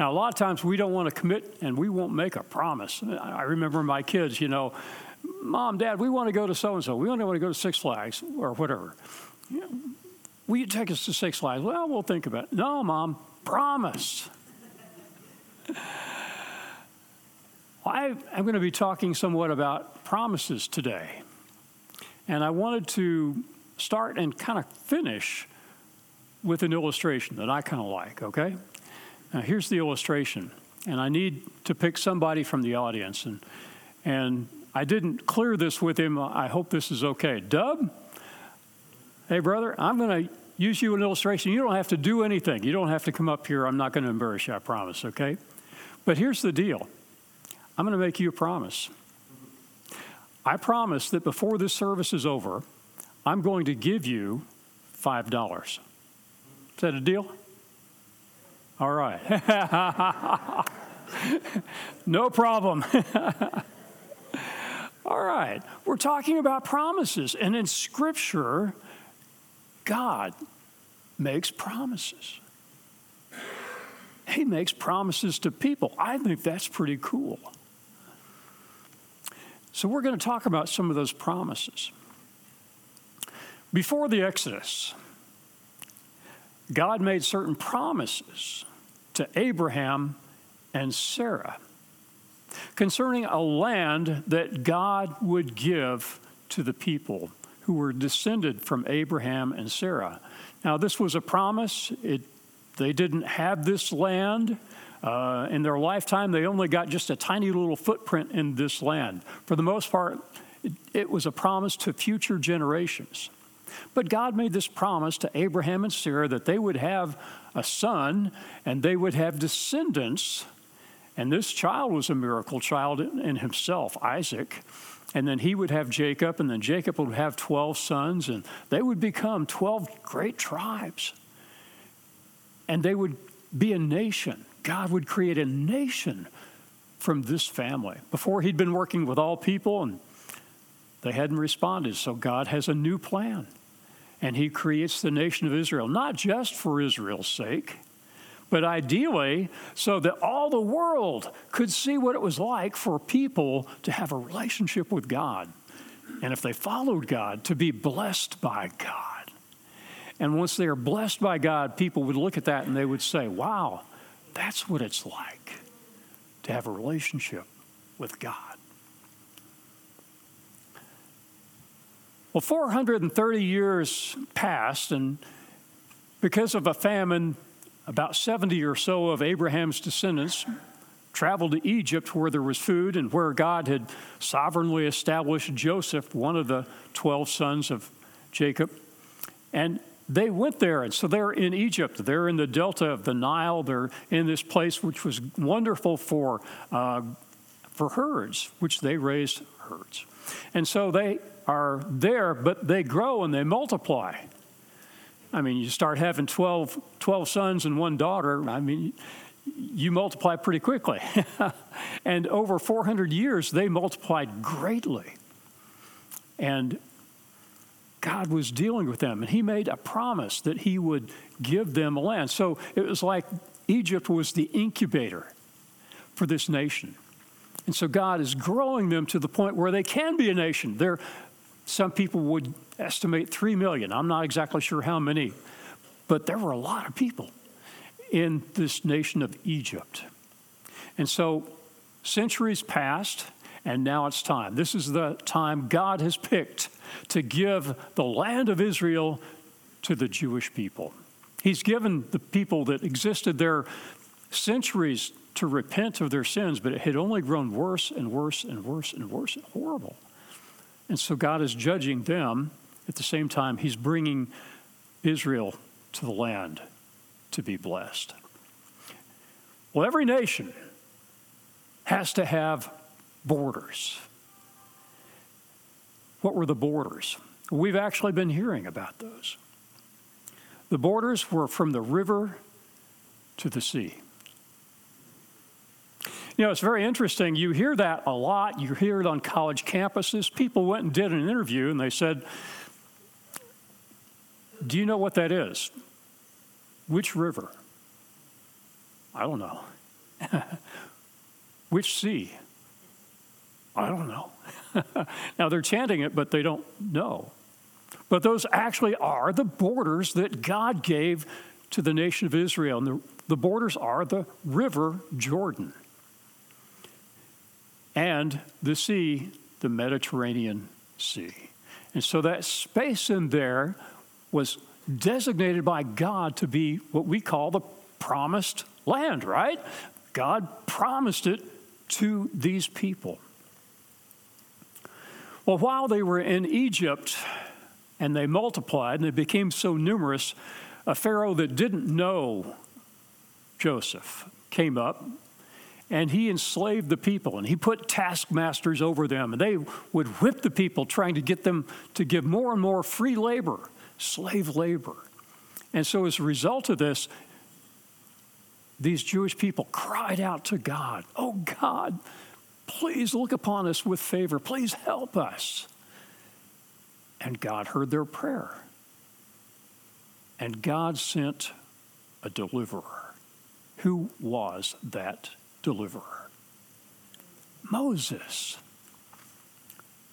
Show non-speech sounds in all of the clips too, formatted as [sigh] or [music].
Now, a lot of times we don't want to commit and we won't make a promise. I remember my kids, you know, Mom, Dad, we want to go to so and so. We only want to go to Six Flags or whatever. Will you take us to Six Flags? Well, we'll think about it. No, Mom, promise. I am going to be talking somewhat about promises today. And I wanted to start and kind of finish with an illustration that I kind of like, okay? Now, here's the illustration. And I need to pick somebody from the audience. And, and I didn't clear this with him. I hope this is okay. Dub, hey, brother, I'm going to use you an illustration. You don't have to do anything. You don't have to come up here. I'm not going to embarrass you, I promise, okay? But here's the deal I'm going to make you a promise. I promise that before this service is over, I'm going to give you $5. Is that a deal? All right. [laughs] no problem. [laughs] All right. We're talking about promises. And in Scripture, God makes promises. He makes promises to people. I think that's pretty cool. So, we're going to talk about some of those promises. Before the Exodus, God made certain promises to Abraham and Sarah concerning a land that God would give to the people who were descended from Abraham and Sarah. Now, this was a promise. It, they didn't have this land. Uh, in their lifetime, they only got just a tiny little footprint in this land. For the most part, it, it was a promise to future generations. But God made this promise to Abraham and Sarah that they would have a son and they would have descendants. And this child was a miracle child in himself, Isaac. And then he would have Jacob, and then Jacob would have 12 sons, and they would become 12 great tribes. And they would be a nation. God would create a nation from this family. Before he'd been working with all people, and they hadn't responded. So God has a new plan and he creates the nation of Israel, not just for Israel's sake, but ideally so that all the world could see what it was like for people to have a relationship with God. And if they followed God, to be blessed by God. And once they are blessed by God, people would look at that and they would say, wow, that's what it's like to have a relationship with God. Well, 430 years passed, and because of a famine, about 70 or so of Abraham's descendants traveled to Egypt where there was food and where God had sovereignly established Joseph, one of the 12 sons of Jacob. And they went there, and so they're in Egypt. They're in the delta of the Nile. They're in this place which was wonderful for, uh, for herds, which they raised herds. And so they are there, but they grow and they multiply. I mean, you start having 12, 12 sons and one daughter. I mean, you multiply pretty quickly. [laughs] and over 400 years, they multiplied greatly. And God was dealing with them, and He made a promise that He would give them a land. So it was like Egypt was the incubator for this nation. And so God is growing them to the point where they can be a nation. They're, some people would estimate 3 million. I'm not exactly sure how many, but there were a lot of people in this nation of Egypt. And so centuries passed, and now it's time. This is the time God has picked to give the land of Israel to the Jewish people. He's given the people that existed there centuries to repent of their sins, but it had only grown worse and worse and worse and worse and horrible. And so God is judging them. At the same time, He's bringing Israel to the land to be blessed. Well, every nation has to have borders. What were the borders? We've actually been hearing about those. The borders were from the river to the sea. You know, it's very interesting. You hear that a lot. You hear it on college campuses. People went and did an interview and they said, Do you know what that is? Which river? I don't know. [laughs] Which sea? I don't know. [laughs] now they're chanting it, but they don't know. But those actually are the borders that God gave to the nation of Israel. And the, the borders are the river Jordan and the sea, the Mediterranean Sea. And so that space in there was designated by God to be what we call the promised land, right? God promised it to these people. Well, while they were in Egypt and they multiplied and they became so numerous, a Pharaoh that didn't know Joseph came up and he enslaved the people and he put taskmasters over them and they would whip the people trying to get them to give more and more free labor slave labor. And so as a result of this these jewish people cried out to god oh god please look upon us with favor. Please help us. And god heard their prayer. And god sent a deliverer. Who was that deliverer. Moses.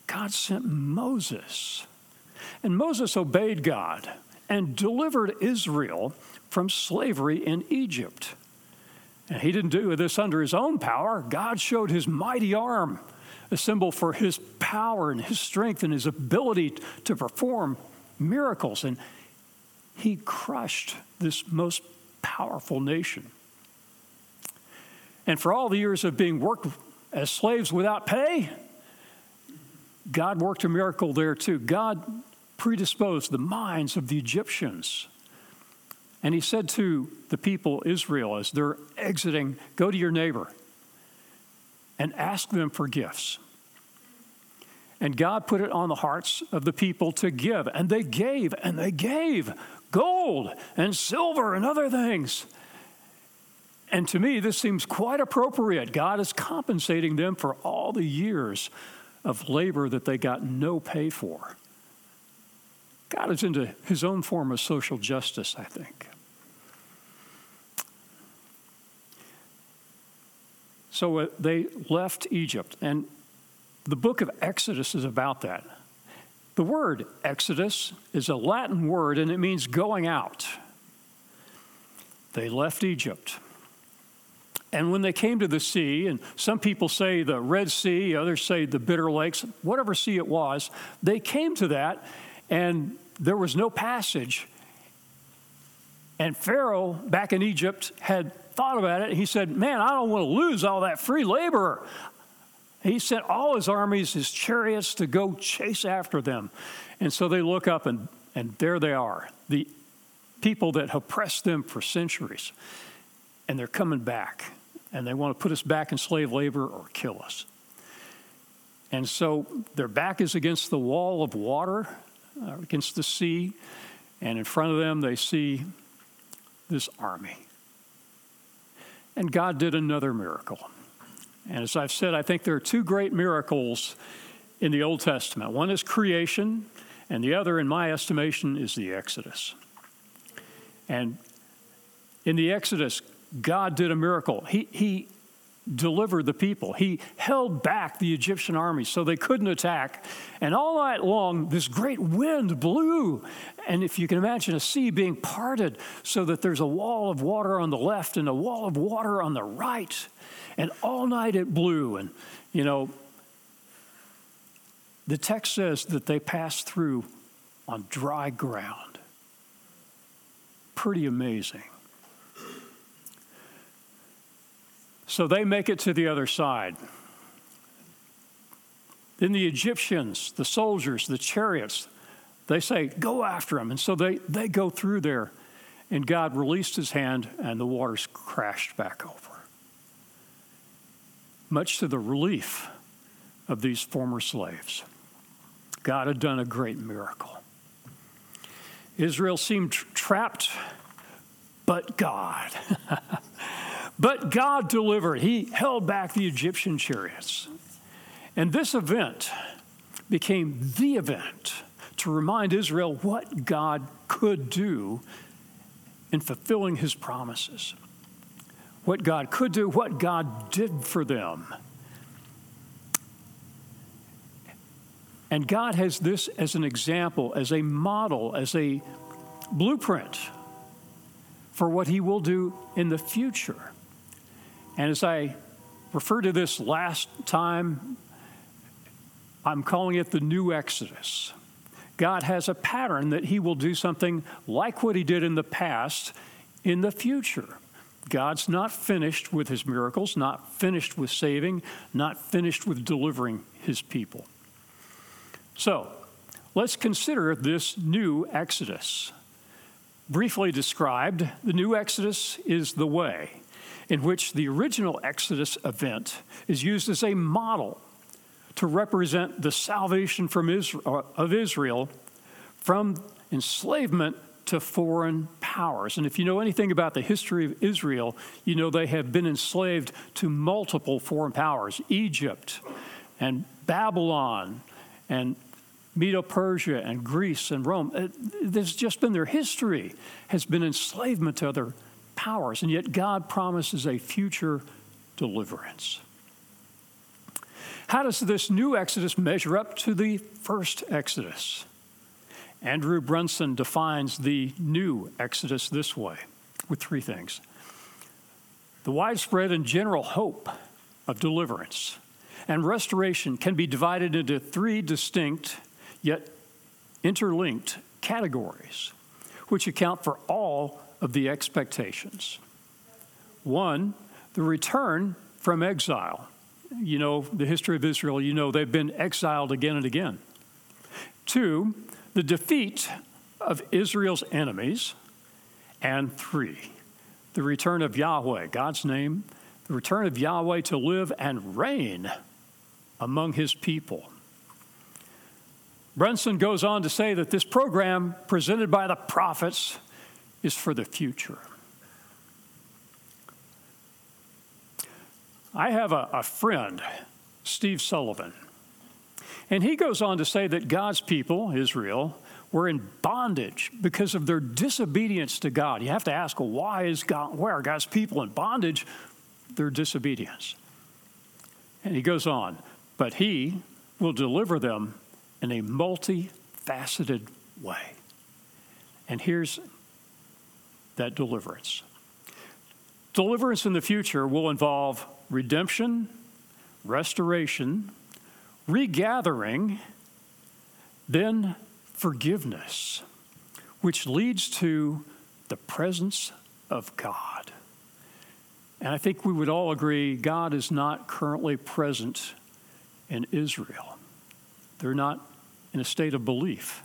God sent Moses. And Moses obeyed God and delivered Israel from slavery in Egypt. And he didn't do this under his own power. God showed his mighty arm, a symbol for his power and his strength and his ability to perform miracles. And he crushed this most powerful nation. And for all the years of being worked as slaves without pay, God worked a miracle there too. God predisposed the minds of the Egyptians. And he said to the people, Israel, as they're exiting, go to your neighbor and ask them for gifts. And God put it on the hearts of the people to give. And they gave, and they gave gold and silver and other things. And to me, this seems quite appropriate. God is compensating them for all the years of labor that they got no pay for. God is into his own form of social justice, I think. So uh, they left Egypt, and the book of Exodus is about that. The word Exodus is a Latin word, and it means going out. They left Egypt. And when they came to the sea, and some people say the Red Sea, others say the Bitter Lakes, whatever sea it was, they came to that, and there was no passage. And Pharaoh, back in Egypt, had thought about it. He said, Man, I don't want to lose all that free labor. He sent all his armies, his chariots, to go chase after them. And so they look up, and, and there they are, the people that oppressed them for centuries. And they're coming back and they want to put us back in slave labor or kill us. And so their back is against the wall of water, uh, against the sea, and in front of them they see this army. And God did another miracle. And as I've said, I think there are two great miracles in the Old Testament one is creation, and the other, in my estimation, is the Exodus. And in the Exodus, God did a miracle. He, he delivered the people. He held back the Egyptian army so they couldn't attack. And all night long, this great wind blew. And if you can imagine a sea being parted so that there's a wall of water on the left and a wall of water on the right. And all night it blew. And, you know, the text says that they passed through on dry ground. Pretty amazing. So they make it to the other side. Then the Egyptians, the soldiers, the chariots, they say, Go after them. And so they, they go through there. And God released his hand, and the waters crashed back over. Much to the relief of these former slaves. God had done a great miracle. Israel seemed trapped, but God. [laughs] But God delivered. He held back the Egyptian chariots. And this event became the event to remind Israel what God could do in fulfilling his promises. what God could do, what God did for them. And God has this as an example, as a model, as a blueprint for what He will do in the future. And as I refer to this last time, I'm calling it the new Exodus. God has a pattern that He will do something like what He did in the past in the future. God's not finished with His miracles, not finished with saving, not finished with delivering His people. So, let's consider this new Exodus. Briefly described, the new Exodus is the way in which the original Exodus event is used as a model to represent the salvation from Israel, of Israel from enslavement to foreign powers. And if you know anything about the history of Israel, you know they have been enslaved to multiple foreign powers Egypt and Babylon and Medo Persia and Greece and Rome. Uh, there's just been their history, has been enslavement to other powers, and yet God promises a future deliverance. How does this new Exodus measure up to the first Exodus? Andrew Brunson defines the new Exodus this way with three things the widespread and general hope of deliverance and restoration can be divided into three distinct yet interlinked categories, which account for all of the expectations. One, the return from exile. You know, the history of Israel, you know, they've been exiled again and again. Two, the defeat of Israel's enemies. And three, the return of Yahweh, God's name, the return of Yahweh to live and reign among his people. Brunson goes on to say that this program presented by the prophets is for the future. I have a, a, friend, Steve Sullivan, and he goes on to say that God's people, Israel, were in bondage because of their disobedience to God. You have to ask, why is God, why are God's people in bondage? Their disobedience. And he goes on, but he will deliver them in a multifaceted way. And here's that deliverance deliverance in the future will involve redemption, restoration, regathering, then forgiveness, which leads to the presence of God. And I think we would all agree God is not currently present in Israel. They're not in a state of belief.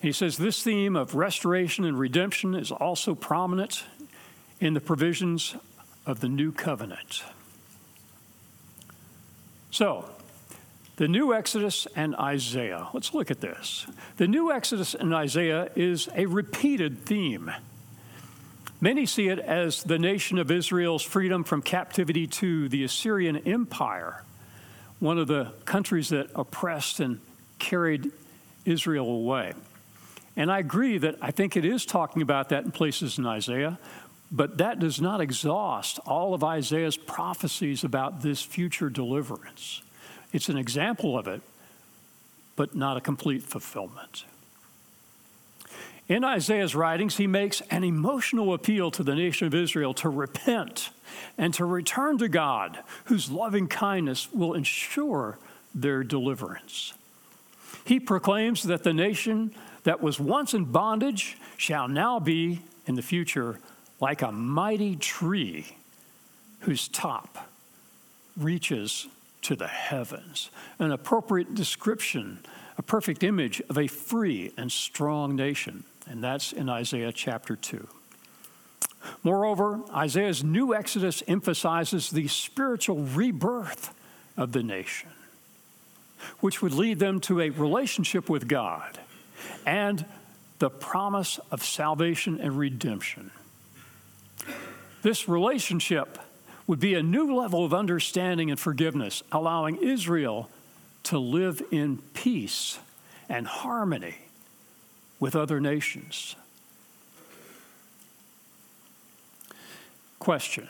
He says this theme of restoration and redemption is also prominent in the provisions of the new covenant. So, the new Exodus and Isaiah. Let's look at this. The new Exodus and Isaiah is a repeated theme. Many see it as the nation of Israel's freedom from captivity to the Assyrian Empire, one of the countries that oppressed and carried Israel away. And I agree that I think it is talking about that in places in Isaiah, but that does not exhaust all of Isaiah's prophecies about this future deliverance. It's an example of it, but not a complete fulfillment. In Isaiah's writings, he makes an emotional appeal to the nation of Israel to repent and to return to God, whose loving kindness will ensure their deliverance. He proclaims that the nation that was once in bondage shall now be, in the future, like a mighty tree whose top reaches to the heavens. An appropriate description, a perfect image of a free and strong nation and that's in Isaiah chapter 2. Moreover, Isaiah's new Exodus emphasizes the spiritual rebirth of the nation, which would lead them to a relationship with God and the promise of salvation and redemption. This relationship would be a new level of understanding and forgiveness, allowing Israel to live in peace and harmony with other nations. Question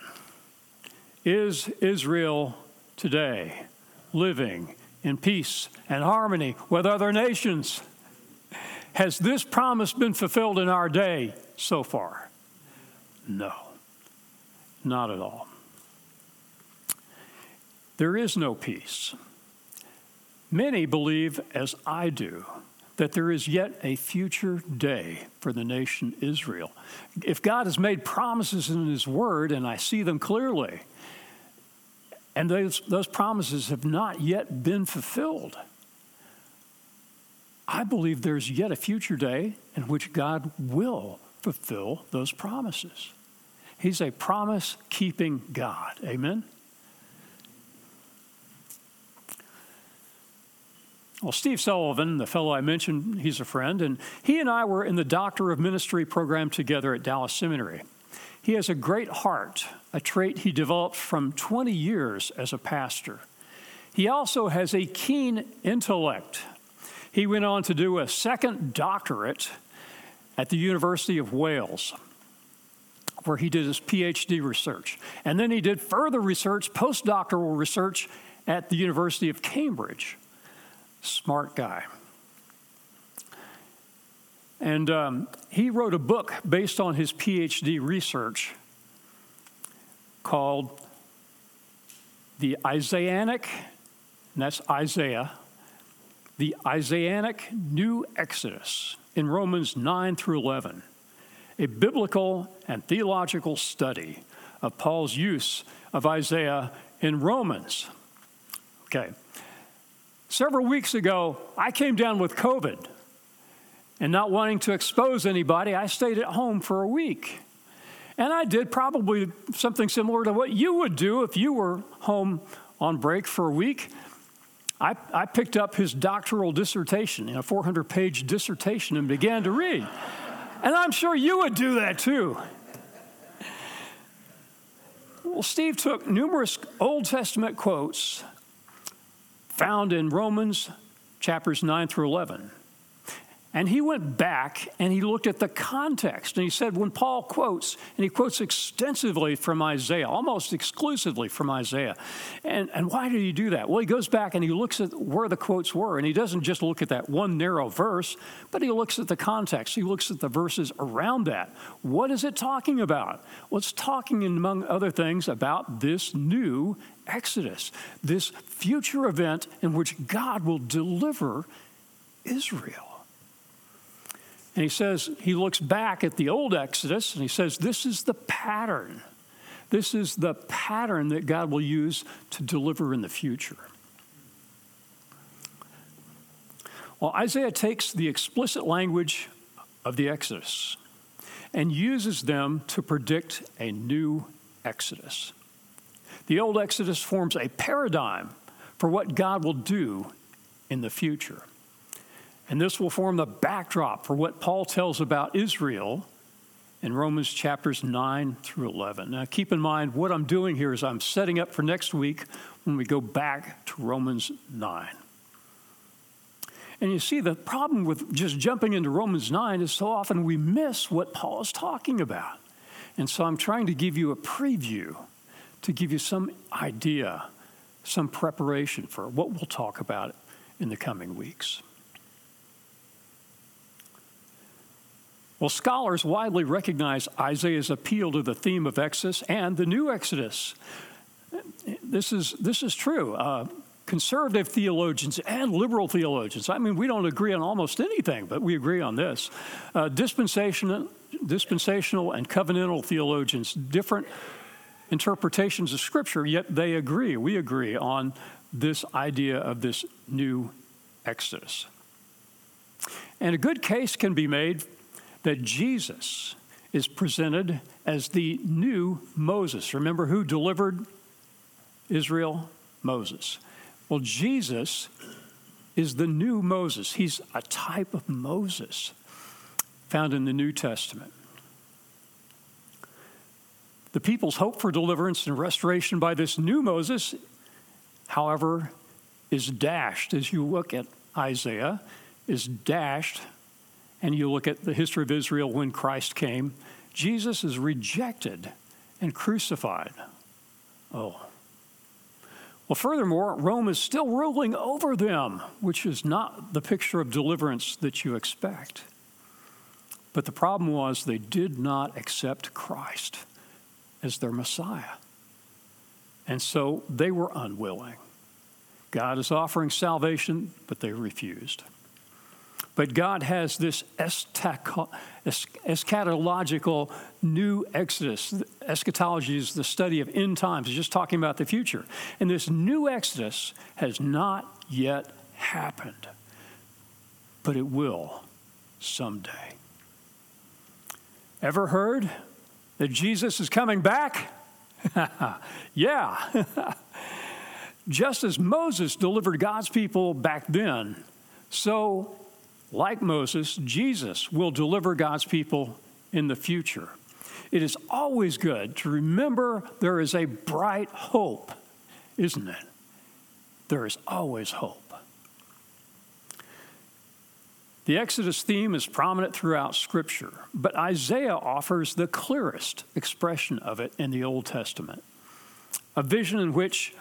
Is Israel today living in peace and harmony with other nations? Has this promise been fulfilled in our day so far? No, not at all. There is no peace. Many believe, as I do, that there is yet a future day for the nation Israel. If God has made promises in His Word, and I see them clearly, and those, those promises have not yet been fulfilled, I believe there's yet a future day in which God will fulfill those promises. He's a promise keeping God. Amen? Well, Steve Sullivan, the fellow I mentioned, he's a friend, and he and I were in the Doctor of Ministry program together at Dallas Seminary. He has a great heart, a trait he developed from 20 years as a pastor. He also has a keen intellect. He went on to do a second doctorate at the University of Wales, where he did his PhD research. And then he did further research, postdoctoral research, at the University of Cambridge smart guy. And um, he wrote a book based on his PhD research called The Isaianic, and that's Isaiah, the Isaianic New Exodus in Romans 9 through 11, a biblical and theological study of Paul's use of Isaiah in Romans. Okay, Several weeks ago, I came down with COVID. And not wanting to expose anybody, I stayed at home for a week. And I did probably something similar to what you would do if you were home on break for a week. I, I picked up his doctoral dissertation, a 400 page dissertation, and began to read. And I'm sure you would do that too. Well, Steve took numerous Old Testament quotes found in Romans chapters 9 through 11. And he went back and he looked at the context. And he said, when Paul quotes, and he quotes extensively from Isaiah, almost exclusively from Isaiah. And, and why did he do that? Well, he goes back and he looks at where the quotes were. And he doesn't just look at that one narrow verse, but he looks at the context. He looks at the verses around that. What is it talking about? Well, it's talking, among other things, about this new Exodus, this future event in which God will deliver Israel. And he says, he looks back at the old Exodus and he says, this is the pattern. This is the pattern that God will use to deliver in the future. Well, Isaiah takes the explicit language of the Exodus and uses them to predict a new Exodus. The old Exodus forms a paradigm for what God will do in the future. And this will form the backdrop for what Paul tells about Israel in Romans chapters 9 through 11. Now, keep in mind, what I'm doing here is I'm setting up for next week when we go back to Romans 9. And you see, the problem with just jumping into Romans 9 is so often we miss what Paul is talking about. And so I'm trying to give you a preview to give you some idea, some preparation for what we'll talk about in the coming weeks. Well, scholars widely recognize Isaiah's appeal to the theme of Exodus and the new Exodus. This is, this is true. Uh, conservative theologians and liberal theologians, I mean, we don't agree on almost anything, but we agree on this. Uh, dispensational, dispensational and covenantal theologians, different interpretations of Scripture, yet they agree. We agree on this idea of this new Exodus. And a good case can be made that Jesus is presented as the new Moses. Remember who delivered Israel? Moses. Well, Jesus is the new Moses. He's a type of Moses found in the New Testament. The people's hope for deliverance and restoration by this new Moses, however, is dashed as you look at Isaiah, is dashed and you look at the history of Israel when Christ came, Jesus is rejected and crucified. Oh. Well, furthermore, Rome is still ruling over them, which is not the picture of deliverance that you expect. But the problem was they did not accept Christ as their Messiah. And so they were unwilling. God is offering salvation, but they refused. But God has this eschatological new exodus. Eschatology is the study of end times, it's just talking about the future. And this new exodus has not yet happened, but it will someday. Ever heard that Jesus is coming back? [laughs] yeah. [laughs] Just as Moses delivered God's people back then, so like Moses, Jesus will deliver God's people in the future. It is always good to remember there is a bright hope, isn't it? There is always hope. The Exodus theme is prominent throughout Scripture, but Isaiah offers the clearest expression of it in the Old Testament. A vision in which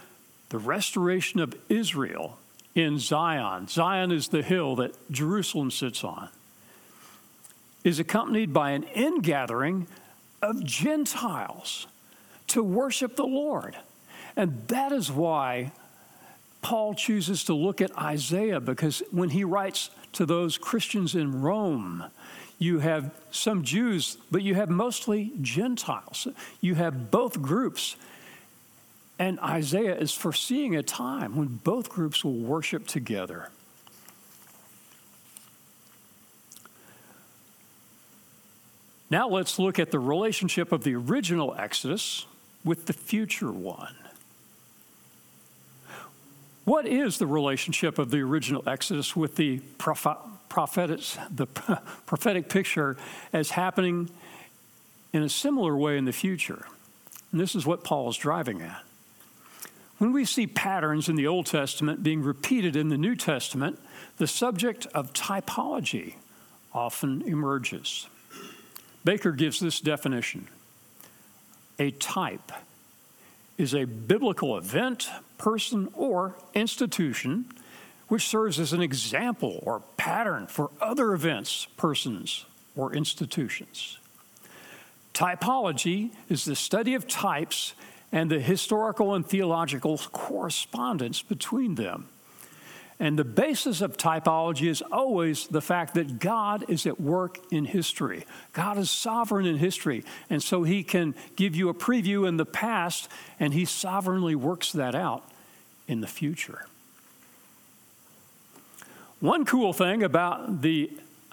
the restoration of Israel in Zion. Zion is the hill that Jerusalem sits on. Is accompanied by an ingathering of Gentiles to worship the Lord. And that is why Paul chooses to look at Isaiah because when he writes to those Christians in Rome, you have some Jews, but you have mostly Gentiles. You have both groups and Isaiah is foreseeing a time when both groups will worship together. Now let's look at the relationship of the original Exodus with the future one. What is the relationship of the original Exodus with the prophetic, the [laughs] prophetic picture as happening in a similar way in the future? And this is what Paul is driving at. When we see patterns in the Old Testament being repeated in the New Testament, the subject of typology often emerges. Baker gives this definition A type is a biblical event, person, or institution which serves as an example or pattern for other events, persons, or institutions. Typology is the study of types and the historical and theological correspondence between them. And the basis of typology is always the fact that God is at work in history. God is sovereign in history. And so he can give you a preview in the past, and he sovereignly works that out in the future. One cool thing about the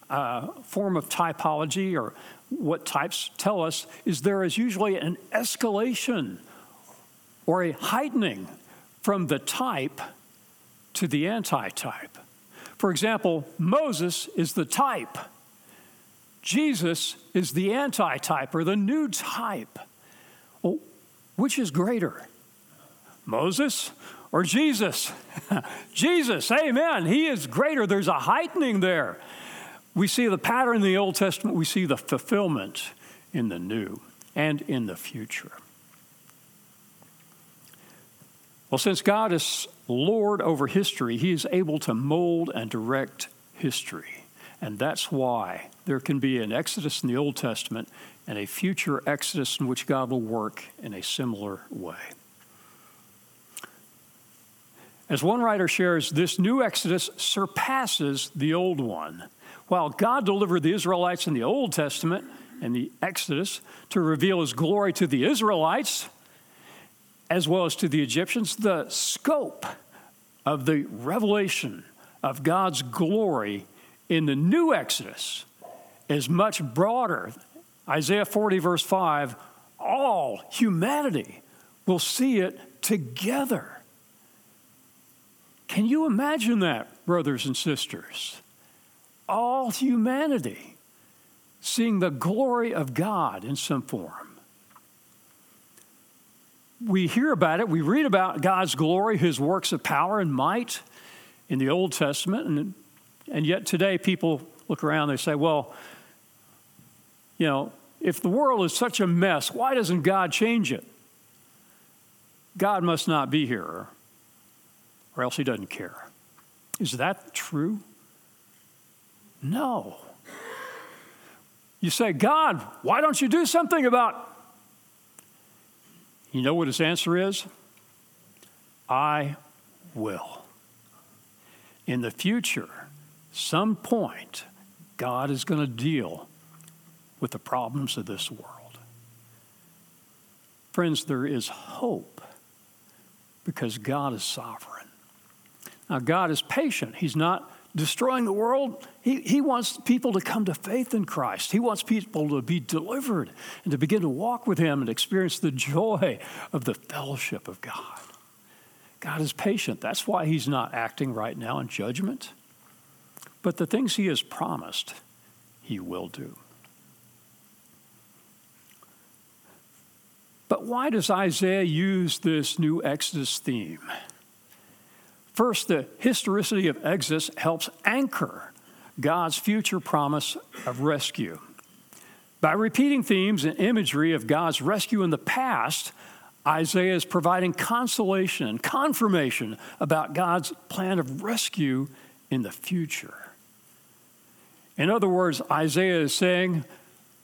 uh, form of typology, or what types tell us, is there is usually an escalation or a heightening from the type to the anti-type. For example, Moses is the type. Jesus is the anti-type or the new type. Well, which is greater? Moses or Jesus? [laughs] Jesus, amen. He is greater. There's a heightening there. We see the pattern in the Old Testament, we see the fulfillment in the new and in the future. Well, since God is Lord over history, He is able to mold and direct history. And that's why there can be an Exodus in the Old Testament and a future Exodus in which God will work in a similar way. As one writer shares, this new Exodus surpasses the old one. While God delivered the Israelites in the Old Testament and the Exodus to reveal his glory to the Israelites, as well as to the Egyptians, the scope of the revelation of God's glory in the new Exodus is much broader. Isaiah 40, verse 5 all humanity will see it together. Can you imagine that, brothers and sisters? All humanity seeing the glory of God in some form we hear about it, we read about God's glory, his works of power and might in the Old Testament, and, and yet today people look around they say, well, you know, if the world is such a mess, why doesn't God change it? God must not be here, or else he doesn't care. Is that true? No. You say, God, why don't you do something about? You know what his answer is? I will. In the future, some point, God is going to deal with the problems of this world. Friends, there is hope because God is sovereign. Now, God is patient. He's not destroying the world. He, he wants people to come to faith in Christ. He wants people to be delivered and to begin to walk with Him and experience the joy of the fellowship of God. God is patient. That's why He's not acting right now in judgment. But the things He has promised, He will do. But why does Isaiah use this new Exodus theme? First, the historicity of Exodus helps anchor God's future promise of rescue. By repeating themes and imagery of God's rescue in the past, Isaiah is providing consolation and confirmation about God's plan of rescue in the future. In other words, Isaiah is saying,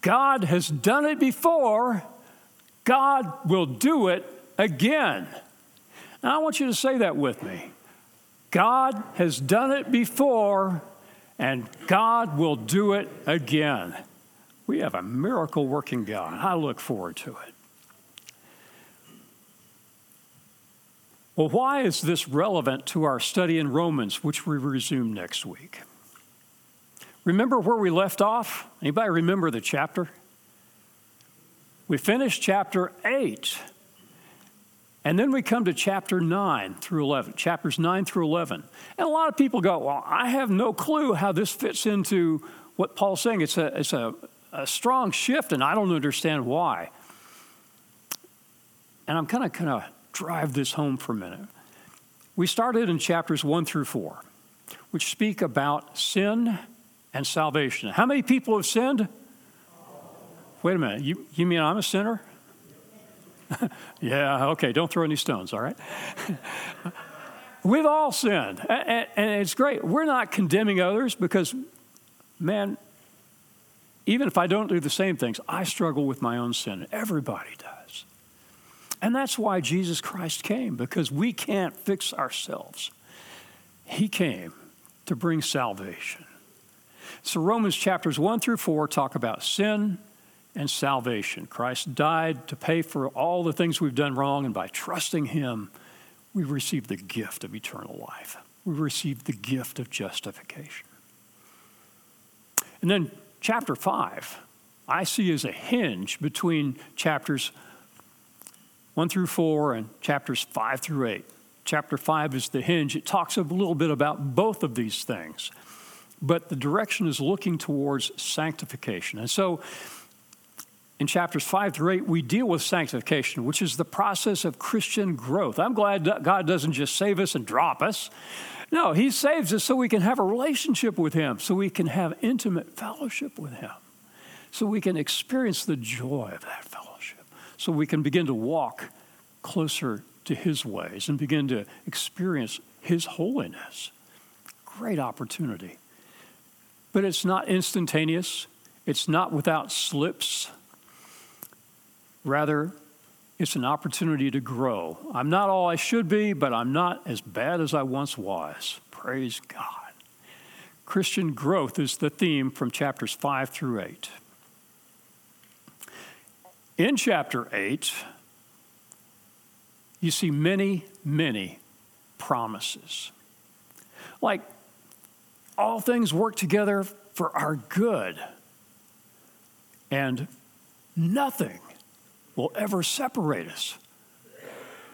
God has done it before, God will do it again. Now, I want you to say that with me. God has done it before, and God will do it again. We have a miracle working God. I look forward to it. Well, why is this relevant to our study in Romans, which we resume next week? Remember where we left off? Anybody remember the chapter? We finished chapter 8. And then we come to chapter 9 through 11, chapters 9 through 11. And a lot of people go, Well, I have no clue how this fits into what Paul's saying. It's a, it's a, a strong shift, and I don't understand why. And I'm kind of kind of drive this home for a minute. We started in chapters 1 through 4, which speak about sin and salvation. How many people have sinned? Wait a minute, you, you mean I'm a sinner? [laughs] yeah, okay, don't throw any stones, all right? [laughs] We've all sinned, and, it's great. We're not condemning others because, man, even if I don't do the same things, I struggle with my own sin. Everybody does. And that's why Jesus Christ came, because we can't fix ourselves. He came to bring salvation. So, Romans chapters 1 through 4 talk about sin and salvation. Christ died to pay for all the things we've done wrong, and by trusting Him, we receive the gift of eternal life. We receive the gift of justification. And then, chapter 5, I see as a hinge between chapters 1 through 4 and chapters 5 through 8. Chapter 5 is the hinge. It talks a little bit about both of these things, but the direction is looking towards sanctification. And so, in chapters 5 through 8, we deal with sanctification, which is the process of Christian growth. I'm glad God doesn't just save us and drop us. No, He saves us so we can have a relationship with Him, so we can have intimate fellowship with Him, so we can experience the joy of that fellowship, so we can begin to walk closer to His ways and begin to experience His holiness. Great opportunity. But it's not instantaneous, it's not without slips Rather, it's an opportunity to grow. I'm not all I should be, but I'm not as bad as I once was. Praise God. Christian growth is the theme from chapters 5 through 8. In chapter 8, you see many, many promises. Like, all things work together for our good, and nothing will ever separate us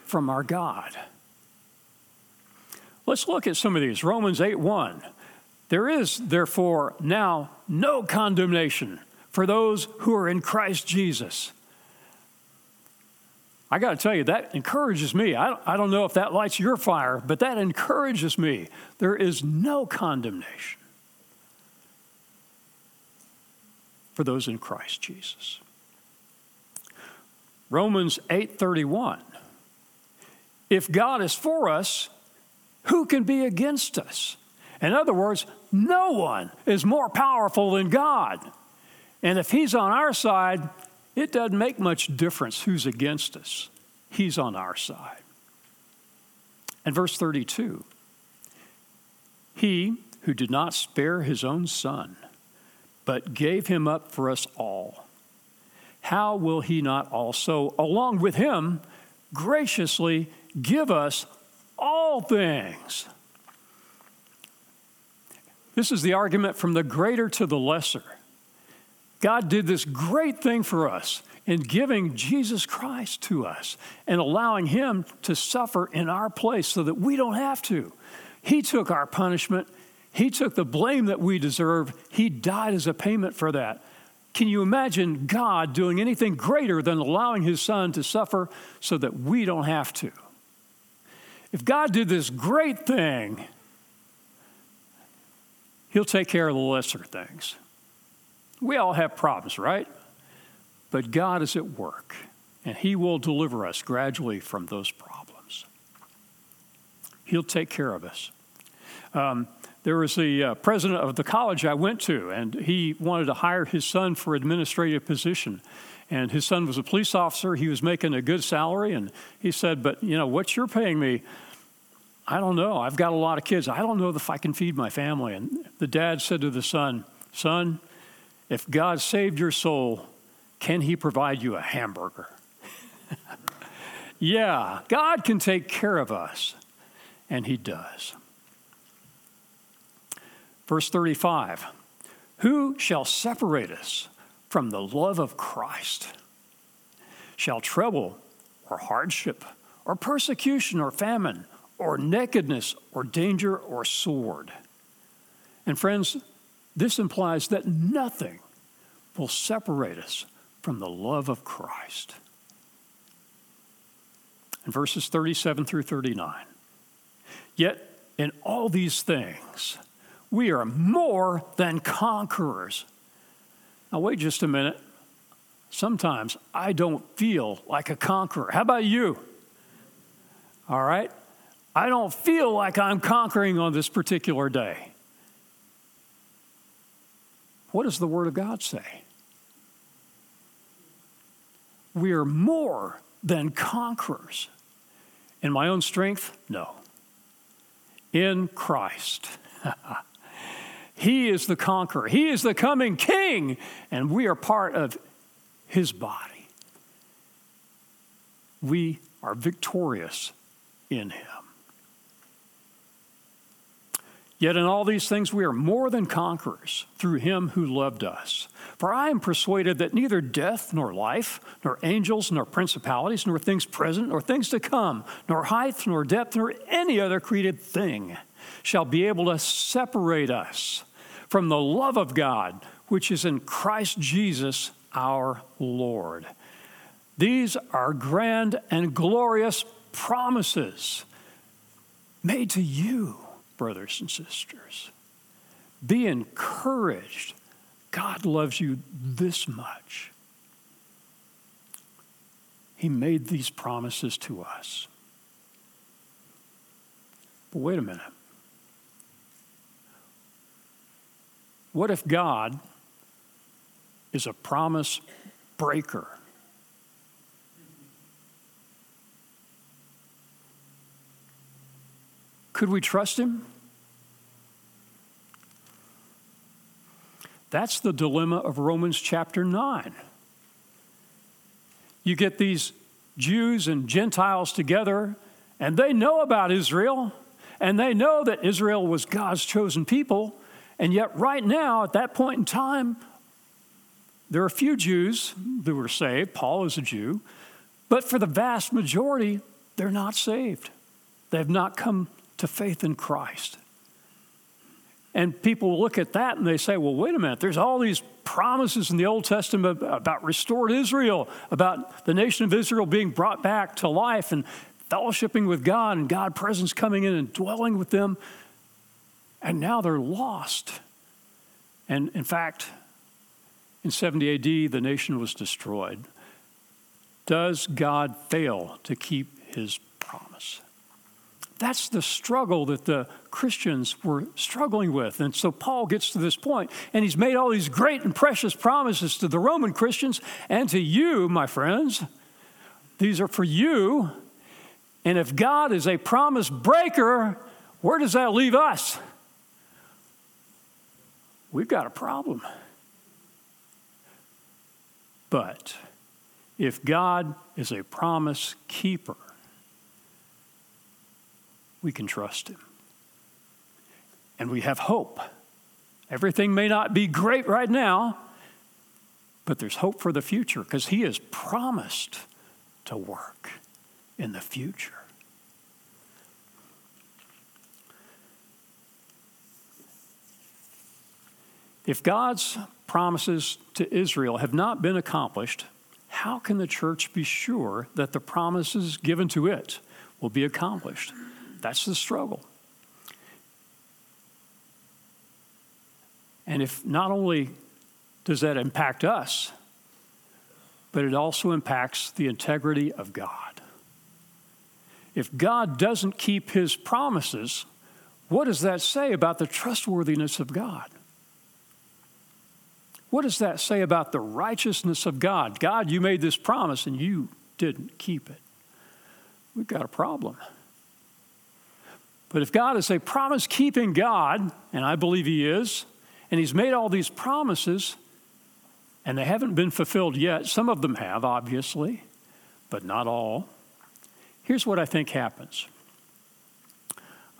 from our God. Let's look at some of these. Romans 8 1. There is, therefore, now no condemnation for those who are in Christ Jesus. I got to tell you, that encourages me. I don't, know if that lights your fire, but that encourages me. There is no condemnation for those in Christ Jesus. Romans 8:31. If God is for us, who can be against us? In other words, no one is more powerful than God. And if he's on our side, it doesn't make much difference who's against us. He's on our side. And verse 32 He who did not spare his own son, but gave him up for us all, how will he not also, along with him, graciously give us all things? This is the argument from the greater to the lesser. God did this great thing for us in giving Jesus Christ to us and allowing Him to suffer in our place so that we don't have to. He took our punishment, He took the blame that we deserve, He died as a payment for that. Can you imagine God doing anything greater than allowing His Son to suffer so that we don't have to? If God did this great thing, He'll take care of the lesser things. We all have problems, right? But God is at work, and He will deliver us gradually from those problems. He'll take care of us. Um, there was the uh, president of the college I went to, and he wanted to hire his son for an administrative position. And his son was a police officer. He was making a good salary, and he said, "But you know what you're paying me." I don't know. I've got a lot of kids. I don't know if I can feed my family. And the dad said to the son, Son, if God saved your soul, can he provide you a hamburger? [laughs] yeah, God can take care of us, and he does. Verse 35 Who shall separate us from the love of Christ? Shall trouble or hardship or persecution or famine or nakedness or danger or sword? And friends, this implies that nothing will separate us from the love of Christ. In verses 37 through 39. Yet in all these things, we are more than conquerors. Now, wait just a minute. Sometimes I don't feel like a conqueror. How about you? All right? I don't feel like I'm conquering on this particular day. What does the Word of God say? We are more than conquerors. In my own strength? No. In Christ. [laughs] he is the conqueror, He is the coming King, and we are part of His body. We are victorious in Him. Yet in all these things we are more than conquerors through him who loved us. For I am persuaded that neither death, nor life, nor angels, nor principalities, nor things present, nor things to come, nor height, nor depth, nor any other created thing shall be able to separate us from the love of God which is in Christ Jesus our Lord. These are grand and glorious promises made to you brothers and sisters. Be encouraged. God loves you this much. He made these promises to us. But wait a minute. What if God is a promise breaker? Could we trust him? That's the dilemma of Romans chapter 9. You get these Jews and Gentiles together, and they know about Israel, and they know that Israel was God's chosen people, and yet, right now, at that point in time, there are a few Jews who were saved. Paul is a Jew, but for the vast majority, they're not saved. They have not come to faith in Christ. And people look at that and they say, well, wait a minute, there's all these promises in the Old Testament about restored Israel, about the nation of Israel being brought back to life and fellowshipping with God and God presence coming in and dwelling with them. And now they're lost. And in fact, in 70 AD, the nation was destroyed. Does God fail to keep his promise? That's the struggle that the Christians were struggling with. And so Paul gets to this point, and he's made all these great and precious promises to the Roman Christians and to you, my friends. These are for you. And if God is a promise breaker, where does that leave us? We've got a problem. But if God is a promise keeper, we can trust Him. And we have hope. Everything may not be great right now, but there's hope for the future because He has promised to work in the future. If God's promises to Israel have not been accomplished, how can the church be sure that the promises given to it will be accomplished? That's the struggle. And if not only does that impact us, but it also impacts the integrity of God. If God doesn't keep his promises, what does that say about the trustworthiness of God? What does that say about the righteousness of God? God, you made this promise and you didn't keep it. We've got a problem. But if God is a promise keeping God, and I believe He is, and He's made all these promises, and they haven't been fulfilled yet, some of them have, obviously, but not all. Here's what I think happens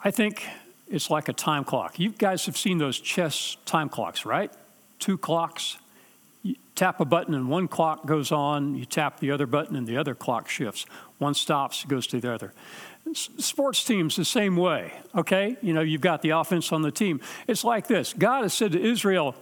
I think it's like a time clock. You guys have seen those chess time clocks, right? Two clocks. You tap a button and one clock goes on, you tap the other button and the other clock shifts. One stops, goes to the other. Sports teams the same way, okay? You know, you've got the offense on the team. It's like this God has said to Israel,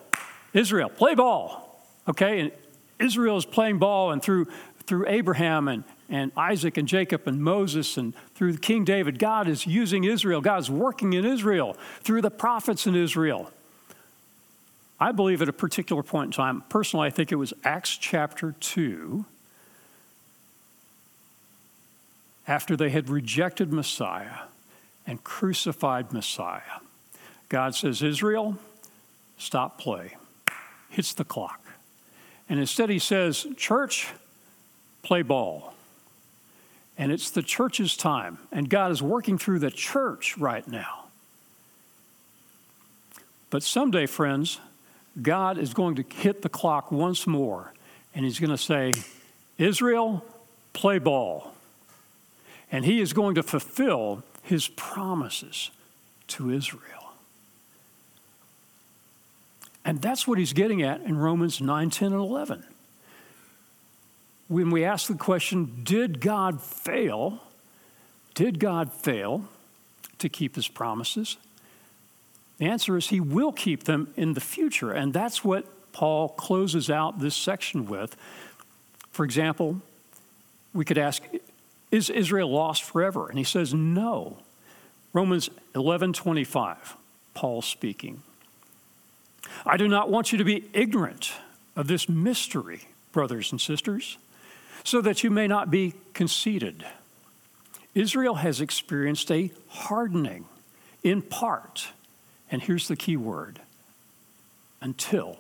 Israel, play ball, okay? And Israel is playing ball, and through, through Abraham and, and Isaac and Jacob and Moses and through King David, God is using Israel. God's working in Israel through the prophets in Israel. I believe at a particular point in time, personally, I think it was Acts chapter 2, after they had rejected Messiah and crucified Messiah. God says, Israel, stop play. Hits the clock. And instead, he says, Church, play ball. And it's the church's time. And God is working through the church right now. But someday, friends, God is going to hit the clock once more and he's going to say, Israel, play ball. And he is going to fulfill his promises to Israel. And that's what he's getting at in Romans 9, 10, and 11. When we ask the question, did God fail? Did God fail to keep his promises? The answer is he will keep them in the future. And that's what Paul closes out this section with. For example, we could ask, is Israel lost forever? And he says, no. Romans 11 25, Paul speaking. I do not want you to be ignorant of this mystery, brothers and sisters, so that you may not be conceited. Israel has experienced a hardening in part and here's the key word until.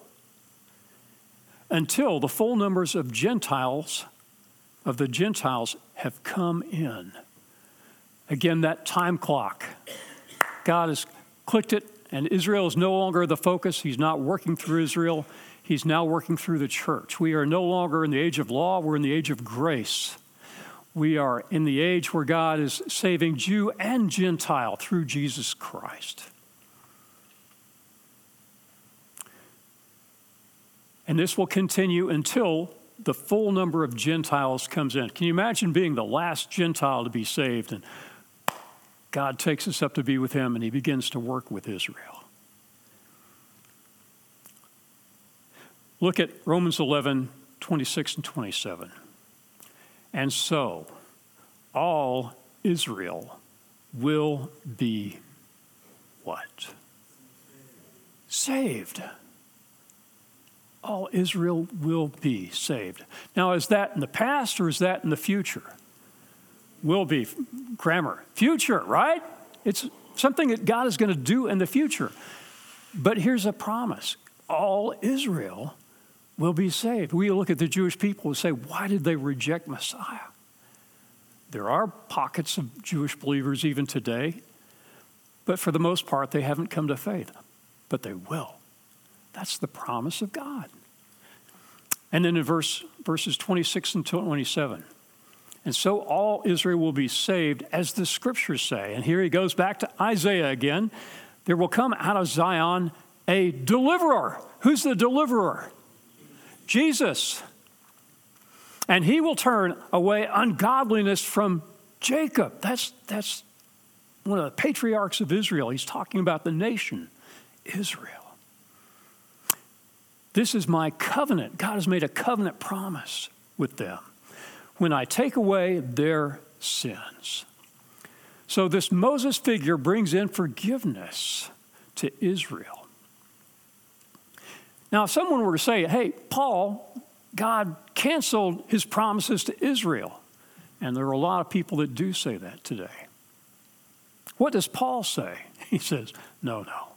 Until the full numbers of Gentiles, of the Gentiles, have come in. Again, that time clock. God has clicked it, and Israel is no longer the focus. He's not working through Israel, He's now working through the church. We are no longer in the age of law, we're in the age of grace. We are in the age where God is saving Jew and Gentile through Jesus Christ. And this will continue until the full number of Gentiles comes in. Can you imagine being the last Gentile to be saved? And God takes us up to be with him and he begins to work with Israel. Look at Romans 11, 26 and 27. And so, all Israel will be what? Saved all Israel will be saved. Now, is that in the past or is that in the future? Will be grammar. Future, right? It's something that God is going to do in the future. But here's a promise all Israel will be saved. We look at the Jewish people and say, why did they reject Messiah? There are pockets of Jewish believers even today, but for the most part, they haven't come to faith. But they will. That's the promise of God. And then in verse, verses 26 and 27, and so all Israel will be saved, as the scriptures say. And here he goes back to Isaiah again. There will come out of Zion a deliverer. Who's the deliverer? Jesus. And he will turn away ungodliness from Jacob. That's, that's one of the patriarchs of Israel. He's talking about the nation, Israel. This is my covenant. God has made a covenant promise with them when I take away their sins. So, this Moses figure brings in forgiveness to Israel. Now, if someone were to say, hey, Paul, God canceled his promises to Israel, and there are a lot of people that do say that today. What does Paul say? [laughs] He says, no, no,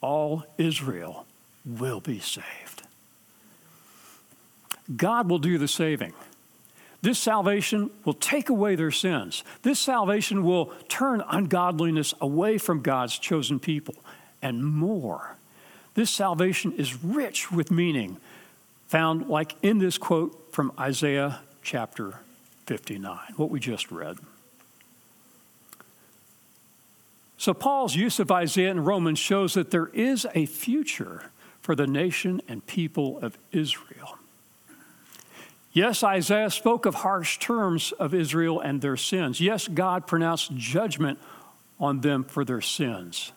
all Israel will be saved. God will do the saving. This salvation will take away their sins. This salvation will turn ungodliness away from God's chosen people and more. This salvation is rich with meaning, found like in this quote from Isaiah chapter 59, what we just read. So, Paul's use of Isaiah in Romans shows that there is a future for the nation and people of Israel. Yes, Isaiah spoke of harsh terms of Israel and their sins. Yes, God pronounced judgment on them for their sins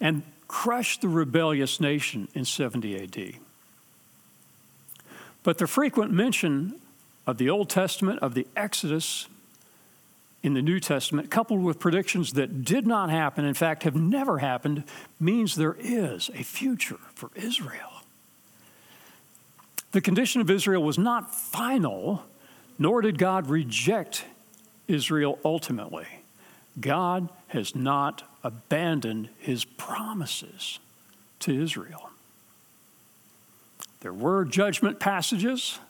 and crushed the rebellious nation in 70 AD. But the frequent mention of the Old Testament, of the Exodus in the New Testament, coupled with predictions that did not happen, in fact, have never happened, means there is a future for Israel. The condition of Israel was not final, nor did God reject Israel ultimately. God has not abandoned his promises to Israel. There were judgment passages,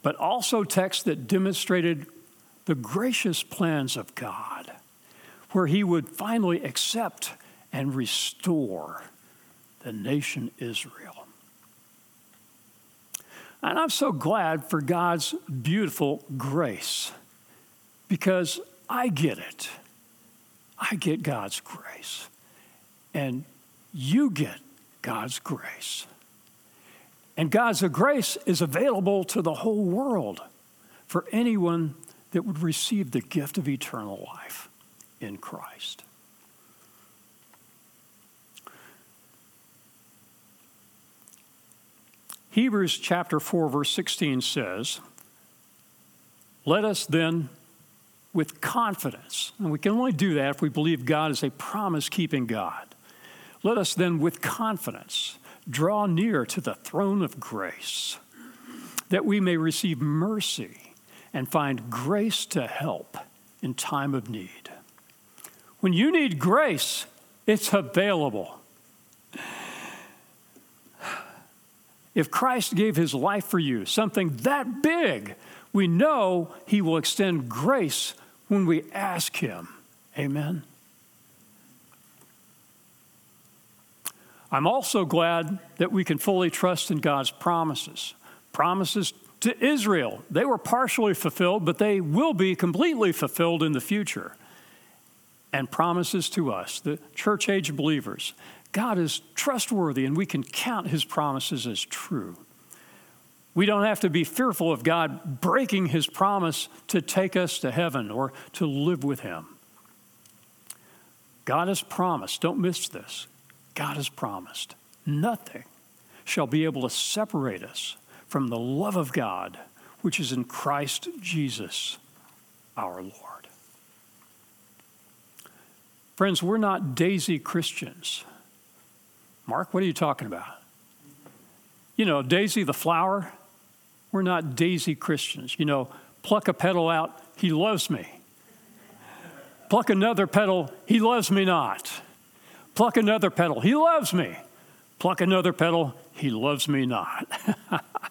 but also texts that demonstrated the gracious plans of God, where he would finally accept and restore the nation Israel. And I'm so glad for God's beautiful grace because I get it. I get God's grace. And you get God's grace. And God's grace is available to the whole world for anyone that would receive the gift of eternal life in Christ. Hebrews chapter 4, verse 16 says, Let us then, with confidence, and we can only do that if we believe God is a promise keeping God, let us then, with confidence, draw near to the throne of grace, that we may receive mercy and find grace to help in time of need. When you need grace, it's available. If Christ gave his life for you, something that big, we know he will extend grace when we ask him. Amen. I'm also glad that we can fully trust in God's promises. Promises to Israel. They were partially fulfilled, but they will be completely fulfilled in the future. And promises to us, the church age believers. God is trustworthy and we can count his promises as true. We don't have to be fearful of God breaking his promise to take us to heaven or to live with him. God has promised, don't miss this. God has promised, nothing shall be able to separate us from the love of God which is in Christ Jesus our Lord. Friends, we're not daisy Christians. Mark, what are you talking about? you know, Daisy the flower, we're not Daisy Christians. You know, pluck a petal out, he loves me. Pluck another petal, he loves me not. Pluck another petal, he loves me. Pluck another petal, he loves me not. [laughs]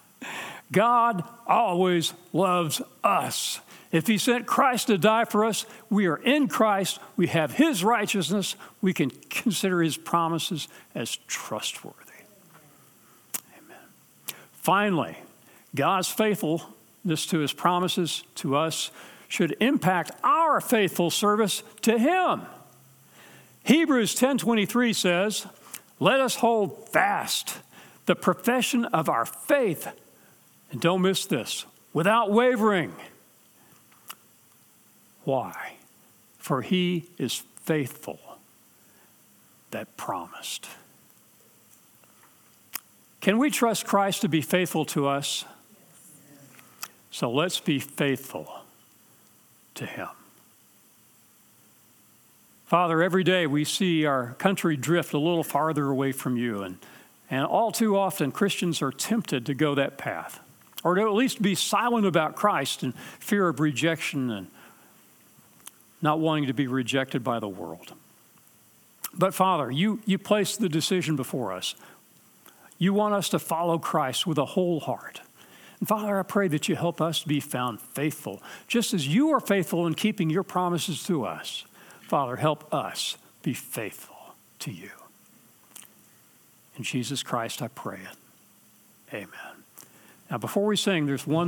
God always loves us. If he sent Christ to die for us, we are in Christ, we have his righteousness, we can consider his promises as trustworthy. Amen. Finally, God's faithfulness to his promises to us should impact our faithful service to him. Hebrews 10:23 says, "Let us hold fast the profession of our faith." And don't miss this, without wavering. Why? For he is faithful that promised. Can we trust Christ to be faithful to us? So let's be faithful to him. Father, every day we see our country drift a little farther away from you, and, and all too often Christians are tempted to go that path, or to at least be silent about Christ in fear of rejection and not wanting to be rejected by the world. But Father, you, you place the decision before us. You want us to follow Christ with a whole heart. And Father, I pray that you help us to be found faithful, just as you are faithful in keeping your promises to us. Father, help us be faithful to you. In Jesus Christ, I pray it. Amen. Now, before we sing, there's one